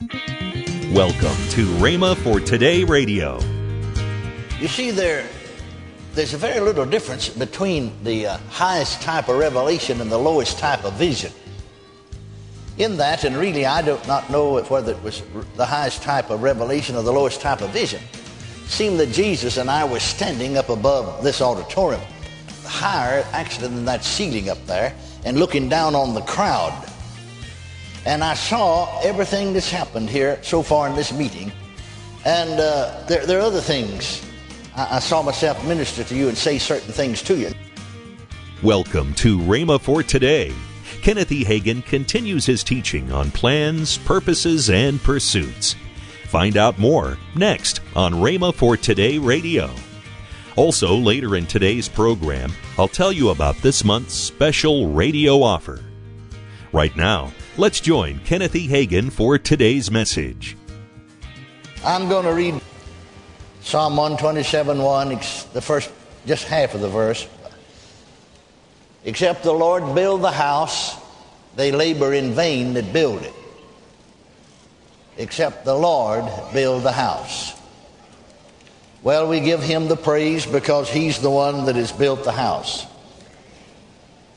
Welcome to Rhema for Today Radio. You see, there, there's a very little difference between the uh, highest type of revelation and the lowest type of vision. In that, and really, I do not know whether it was the highest type of revelation or the lowest type of vision. It seemed that Jesus and I were standing up above this auditorium, higher actually than that ceiling up there, and looking down on the crowd and I saw everything that's happened here so far in this meeting. And uh, there, there, are other things. I, I saw myself minister to you and say certain things to you. Welcome to Rhema for Today. Kenneth E. Hagin continues his teaching on plans, purposes, and pursuits. Find out more next on Rhema for Today Radio. Also, later in today's program, I'll tell you about this month's special radio offer. Right now, let's join Kenneth E. Hagin for today's message. I'm going to read Psalm 127 1, the first, just half of the verse. Except the Lord build the house, they labor in vain that build it. Except the Lord build the house. Well, we give him the praise because he's the one that has built the house.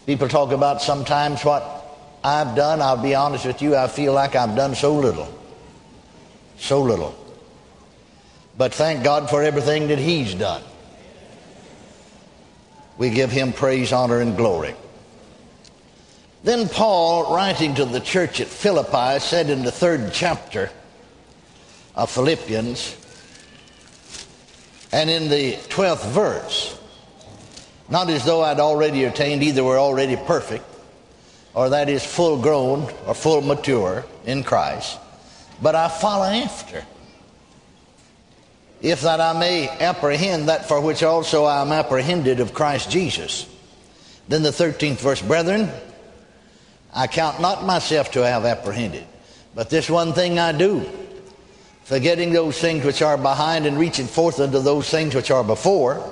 People talk about sometimes what I've done, I'll be honest with you, I feel like I've done so little. So little. But thank God for everything that He's done. We give Him praise, honor, and glory. Then Paul, writing to the church at Philippi, said in the third chapter of Philippians, and in the 12th verse, not as though I'd already attained, either were already perfect, or that is full grown or full mature in Christ, but I follow after. If that I may apprehend that for which also I am apprehended of Christ Jesus. Then the 13th verse, brethren, I count not myself to have apprehended, but this one thing I do, forgetting those things which are behind and reaching forth unto those things which are before,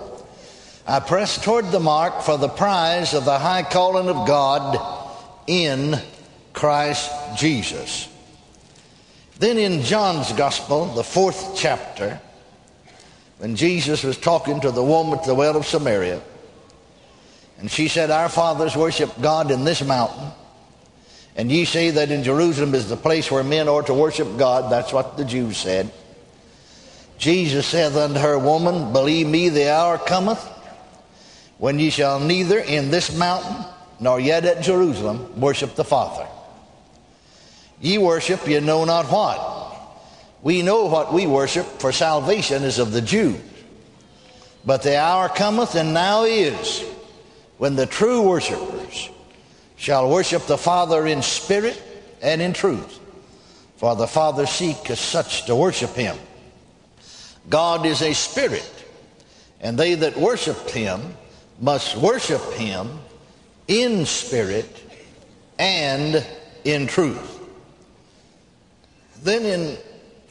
I press toward the mark for the prize of the high calling of God in Christ Jesus. Then in John's Gospel, the fourth chapter, when Jesus was talking to the woman at the well of Samaria, and she said, Our fathers worship God in this mountain, and ye say that in Jerusalem is the place where men are to worship God. That's what the Jews said. Jesus saith unto her, Woman, believe me, the hour cometh when ye shall neither in this mountain nor yet at Jerusalem worship the Father. Ye worship ye know not what. We know what we worship, for salvation is of the Jews. But the hour cometh, and now is, when the true worshippers shall worship the Father in spirit and in truth. For the Father seeketh such to worship him. God is a spirit, and they that worship him must worship him in spirit and in truth. Then in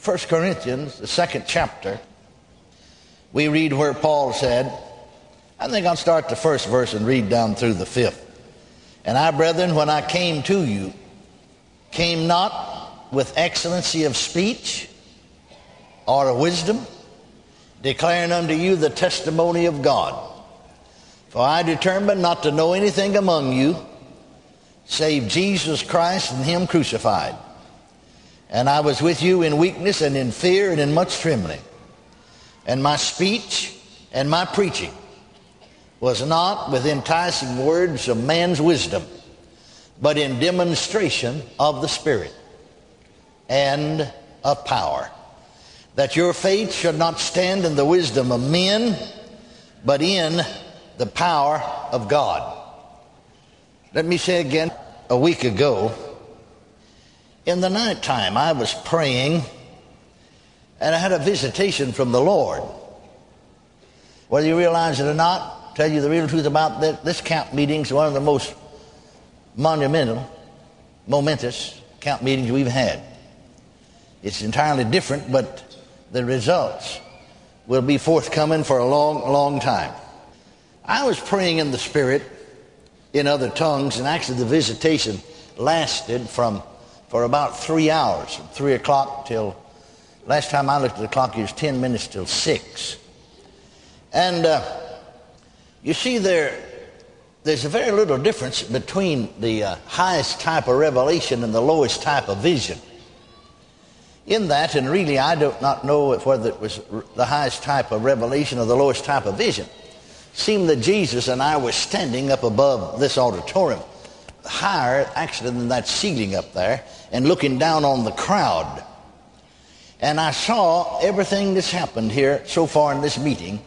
1 Corinthians, the second chapter, we read where Paul said, I think I'll start the first verse and read down through the fifth. And I, brethren, when I came to you, came not with excellency of speech or of wisdom, declaring unto you the testimony of God. For I determined not to know anything among you save Jesus Christ and Him crucified. And I was with you in weakness and in fear and in much trembling. And my speech and my preaching was not with enticing words of man's wisdom, but in demonstration of the Spirit and of power. That your faith should not stand in the wisdom of men, but in the power of God. Let me say again, a week ago, in the nighttime, I was praying and I had a visitation from the Lord. Whether you realize it or not, tell you the real truth about this, this camp meeting is one of the most monumental, momentous camp meetings we've had. It's entirely different, but the results will be forthcoming for a long, long time. I was praying in the Spirit in other tongues, and actually the visitation lasted from for about three hours, from 3 o'clock till, last time I looked at the clock, it was 10 minutes till 6. And uh, you see there, there's a very little difference between the uh, highest type of revelation and the lowest type of vision. In that, and really I do not know whether it was the highest type of revelation or the lowest type of vision, seemed that Jesus and I were standing up above this auditorium, higher actually than that ceiling up there, and looking down on the crowd. And I saw everything that's happened here so far in this meeting.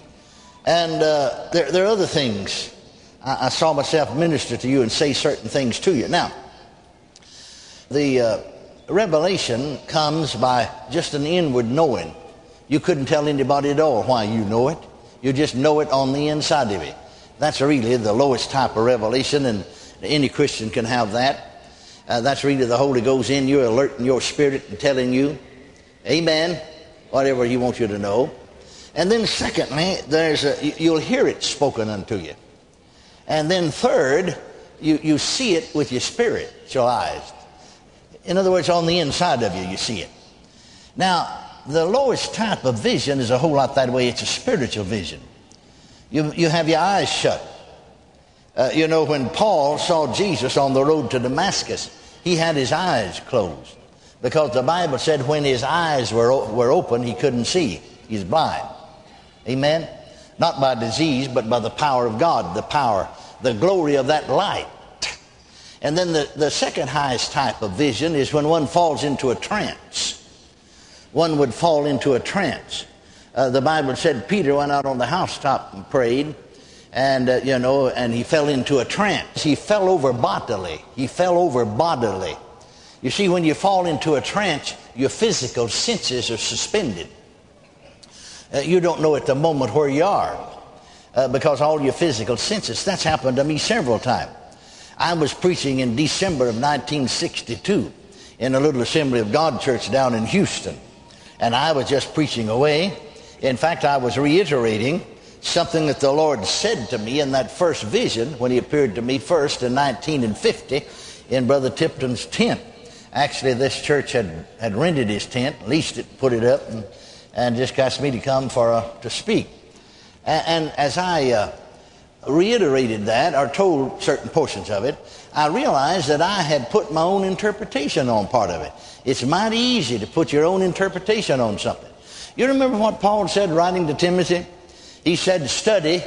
And uh, there, there, are other things. I, I, saw myself minister to you and say certain things to you. Now, the uh, revelation comes by just an inward knowing. You couldn't tell anybody at all why you know it. You just know it on the inside of you. That's really the lowest type of revelation, and any Christian can have that. Uh, that's really the Holy Ghost in you, alerting your spirit and telling you, Amen, whatever He wants you to know. And then, secondly, there's a, you'll hear it spoken unto you. And then, third, you, you see it with your spiritual eyes. In other words, on the inside of you, you see it. Now, the lowest type of vision is a whole lot that way. It's a spiritual vision. You, you have your eyes shut. Uh, you know, when Paul saw Jesus on the road to Damascus, he had his eyes closed because the Bible said when his eyes were, were open, he couldn't see. He's blind. Amen? Not by disease, but by the power of God, the power, the glory of that light. And then the, the second highest type of vision is when one falls into a trance. One would fall into a trance. Uh, the Bible said Peter went out on the housetop and prayed and uh, you know, and he fell into a trance. He fell over bodily. He fell over bodily. You see, when you fall into a trance, your physical senses are suspended. Uh, you don't know at the moment where you are uh, because all your physical senses. That's happened to me several times. I was preaching in December of 1962 in a little Assembly of God church down in Houston, and I was just preaching away. In fact, I was reiterating something that the Lord said to me in that first vision when he appeared to me first in 1950 in Brother Tipton's tent. Actually, this church had, had rented his tent, leased it, put it up, and, and just asked me to come for uh, to speak. And, and as I uh, reiterated that or told certain portions of it, I realized that I had put my own interpretation on part of it. It's mighty easy to put your own interpretation on something. You remember what Paul said writing to Timothy? He said, Study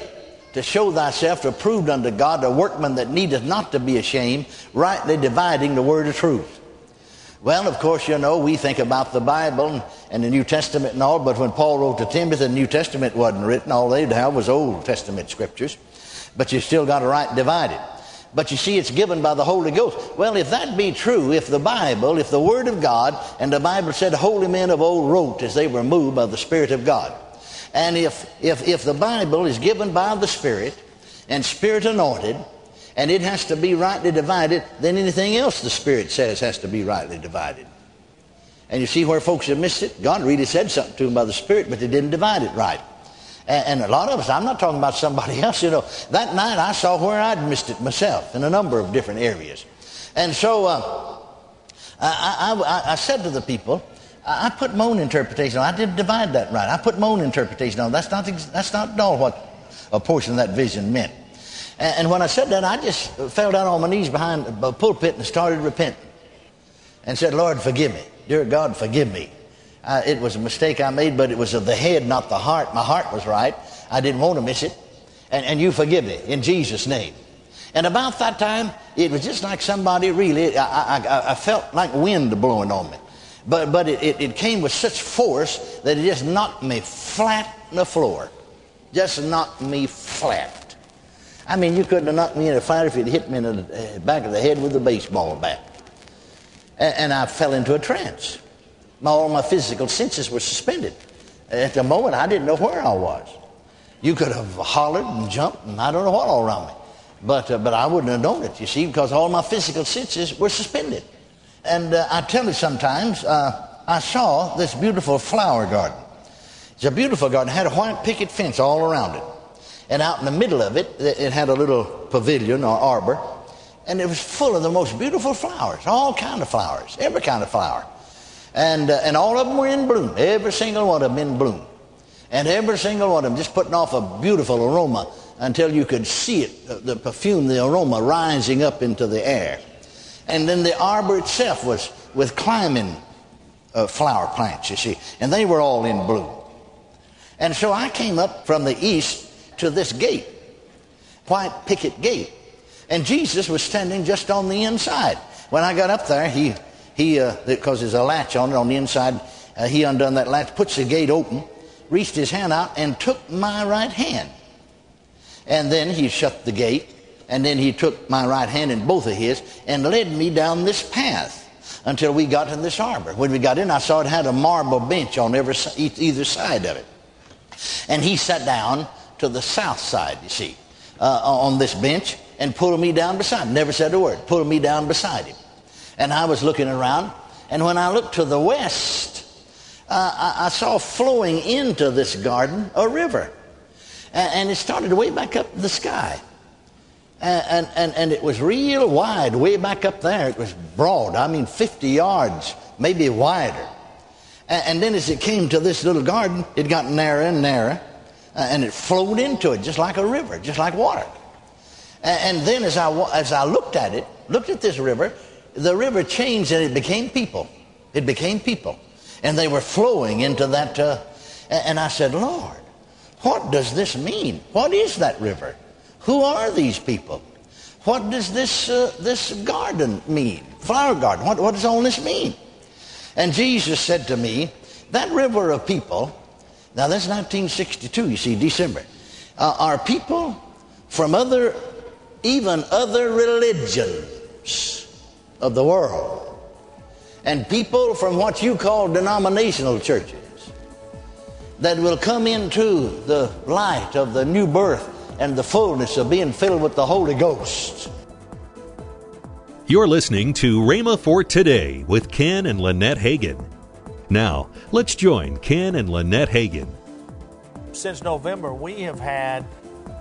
to show thyself approved unto God, a workman that needeth not to be ashamed, rightly dividing the word of truth. Well, of course, you know, we think about the Bible and the New Testament and all, but when Paul wrote to Timothy, the New Testament wasn't written. All they'd have was Old Testament scriptures. But you still got to right divide it. But you see, it's given by the Holy Ghost. Well, if that be true, if the Bible, if the Word of God, and the Bible said holy men of old wrote as they were moved by the Spirit of God, and if, if, if the Bible is given by the Spirit and Spirit anointed, and it has to be rightly divided, then anything else the Spirit says has to be rightly divided. And you see where folks have missed it? God really said something to them by the Spirit, but they didn't divide it right. And, and a lot of us, I'm not talking about somebody else, you know. That night I saw where I'd missed it myself in a number of different areas. And so uh, I, I, I said to the people, I put my own interpretation on. I didn't divide that right. I put my own interpretation on. That's not, that's not at all what a portion of that vision meant. And, and when I said that, I just fell down on my knees behind the pulpit and started repenting and said, Lord, forgive me. Dear God, forgive me. Uh, it was a mistake I made, but it was of the head, not the heart. My heart was right. I didn't want to miss it. And, and you forgive me in Jesus' name. And about that time, it was just like somebody really, I, I, I felt like wind blowing on me. But, but it, it, it came with such force that it just knocked me flat on the floor. Just knocked me flat. I mean, you couldn't have knocked me in a fight if you'd hit me in the uh, back of the head with a baseball bat. And, and I fell into a trance. My, all my physical senses were suspended. At the moment, I didn't know where I was. You could have hollered and jumped, and I don't know what all around me. But, uh, but I wouldn't have known it, you see, because all my physical senses were suspended. And uh, I tell you sometimes, uh, I saw this beautiful flower garden. It's a beautiful garden. It had a white picket fence all around it. And out in the middle of it, it had a little pavilion or arbor. and it was full of the most beautiful flowers, all kind of flowers, every kind of flower. And, uh, and all of them were in bloom, every single one of them in bloom. And every single one of them just putting off a beautiful aroma until you could see it, the perfume, the aroma rising up into the air. And then the arbor itself was with climbing uh, flower plants, you see, and they were all in bloom. And so I came up from the east to this gate, white picket gate. And Jesus was standing just on the inside. When I got up there, he, he uh, because there's a latch on it on the inside, uh, he undone that latch, puts the gate open, reached his hand out, and took my right hand. And then he shut the gate, and then he took my right hand in both of his and led me down this path until we got to this arbor. When we got in, I saw it had a marble bench on every, either side of it. And he sat down to the south side, you see, uh, on this bench and pulled me down beside him. Never said a word. Pulled me down beside him. And I was looking around, and when I looked to the west, uh, I, I, saw flowing into this garden a river. And, and, it started way back up the sky. And, and, and it was real wide, way back up there. It was broad, I mean 50 yards, maybe wider. And then as it came to this little garden, it got narrower and narrower, uh, and it flowed into it just like a river, just like water. And then as I, as I looked at it, looked at this river, the river changed and it became people. It became people. And they were flowing into that. Uh, and I said, Lord, what does this mean? What is that river? Who are these people? What does this, uh, this garden mean? Flower garden. What, what does all this mean? And Jesus said to me, that river of people, now that's 1962, you see, December, uh, are people from other, even other religions of the world. And people from what you call denominational churches that will come into the light of the new birth and the fullness of being filled with the Holy Ghost. You're listening to Rhema for Today with Ken and Lynette Hagin. Now, let's join Ken and Lynette Hagin. Since November, we have had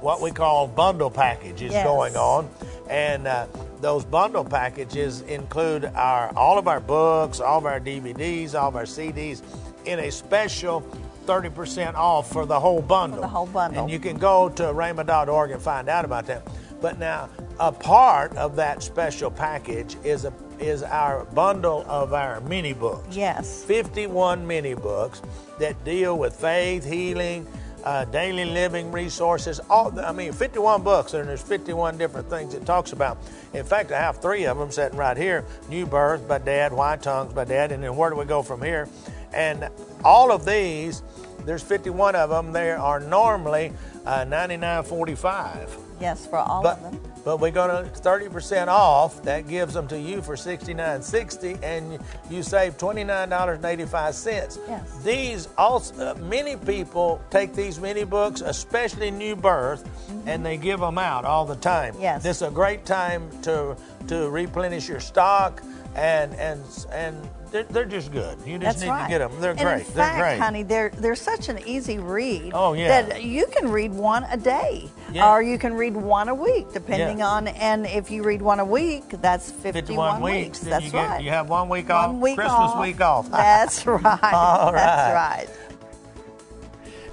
what we call bundle packages yes. going on, and uh, those bundle packages include our all of our books, all of our DVDs, all of our CDs in a special 30% off for the whole bundle. For the whole bundle. And you can go to rhema.org and find out about that. But now, a part of that special package is a is our bundle of our mini books. Yes. 51 mini books that deal with faith, healing, uh, daily living resources. All the, I mean, 51 books, and there's 51 different things it talks about. In fact, I have three of them sitting right here: New Birth by Dad, Why Tongues by Dad, and then Where Do We Go from Here? And all of these, there's 51 of them. They are normally uh, 99.45. Yes, for all but, of them. But we go to 30% off. That gives them to you for $69.60, and you save $29.85. Yes. These also, uh, many people take these mini books, especially New Birth, mm-hmm. and they give them out all the time. Yes. This is a great time to to replenish your stock and and and they're, they're just good. You just That's need right. to get them. They're and great. In they're fact, great. honey, they're they're such an easy read. Oh yeah. That you can read one a day, yeah. or you can read one a week, depending yeah. on. And if you read one a week, that's fifty-one, 51 weeks. That's you right. Get, you have one week off. One week Christmas off. week off. That's right. All right. That's right.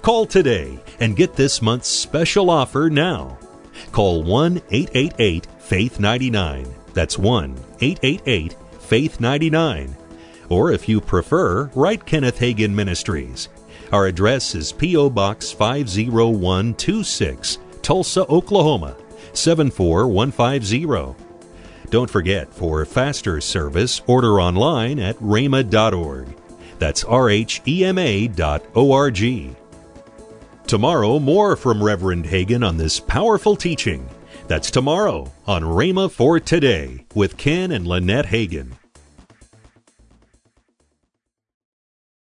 Call today and get this month's special offer now. Call 1 888 Faith 99. That's 1 888 Faith 99. Or if you prefer, write Kenneth Hagin Ministries. Our address is P.O. Box 50126, Tulsa, Oklahoma 74150. Don't forget, for faster service, order online at rhema.org. That's R-H-E-M-A dot O-R-G. Tomorrow, more from Reverend Hagin on this powerful teaching. That's tomorrow on Rhema for Today with Ken and Lynette Hagin.